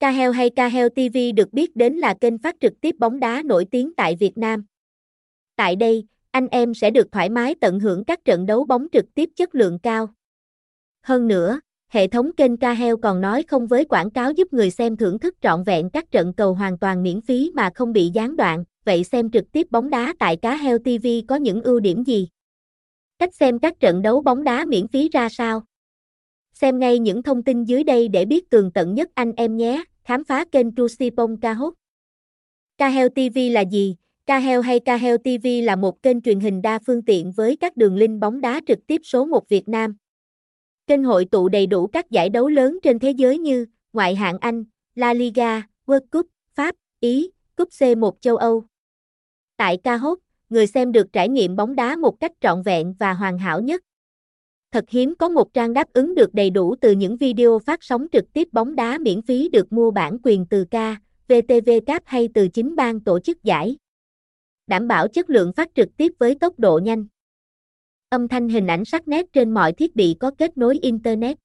Kahel hay Kahel TV được biết đến là kênh phát trực tiếp bóng đá nổi tiếng tại Việt Nam. Tại đây, anh em sẽ được thoải mái tận hưởng các trận đấu bóng trực tiếp chất lượng cao. Hơn nữa, hệ thống kênh Kahel còn nói không với quảng cáo giúp người xem thưởng thức trọn vẹn các trận cầu hoàn toàn miễn phí mà không bị gián đoạn. Vậy xem trực tiếp bóng đá tại Kahel TV có những ưu điểm gì? Cách xem các trận đấu bóng đá miễn phí ra sao? Xem ngay những thông tin dưới đây để biết tường tận nhất anh em nhé. Khám phá kênh Trusipong Kahoot. Kahel TV là gì? Kahel hay Kahel TV là một kênh truyền hình đa phương tiện với các đường link bóng đá trực tiếp số 1 Việt Nam. Kênh hội tụ đầy đủ các giải đấu lớn trên thế giới như Ngoại hạng Anh, La Liga, World Cup, Pháp, Ý, Cúp C1 châu Âu. Tại Kahoot, người xem được trải nghiệm bóng đá một cách trọn vẹn và hoàn hảo nhất. Thật hiếm có một trang đáp ứng được đầy đủ từ những video phát sóng trực tiếp bóng đá miễn phí được mua bản quyền từ K, VTV Cap hay từ chính ban tổ chức giải. Đảm bảo chất lượng phát trực tiếp với tốc độ nhanh. Âm thanh hình ảnh sắc nét trên mọi thiết bị có kết nối Internet.